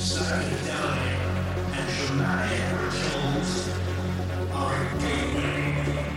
Psychedelia and Shania are gaming.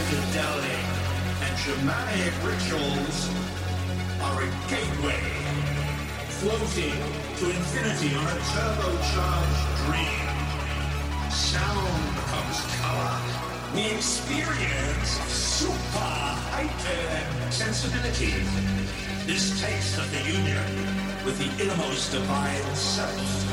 psychedelic and shamanic rituals are a gateway floating to infinity on a turbocharged dream. Sound becomes color. We experience super hyper sensibility. This taste of the union with the innermost divine self.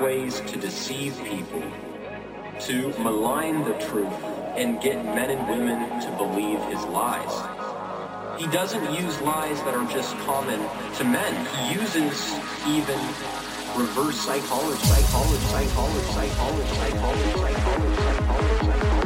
Ways to deceive people, to malign the truth, and get men and women to believe his lies. He doesn't use lies that are just common to men. He uses even reverse psychology, psychology, psychology, psychology, psychology, psychology, psychology.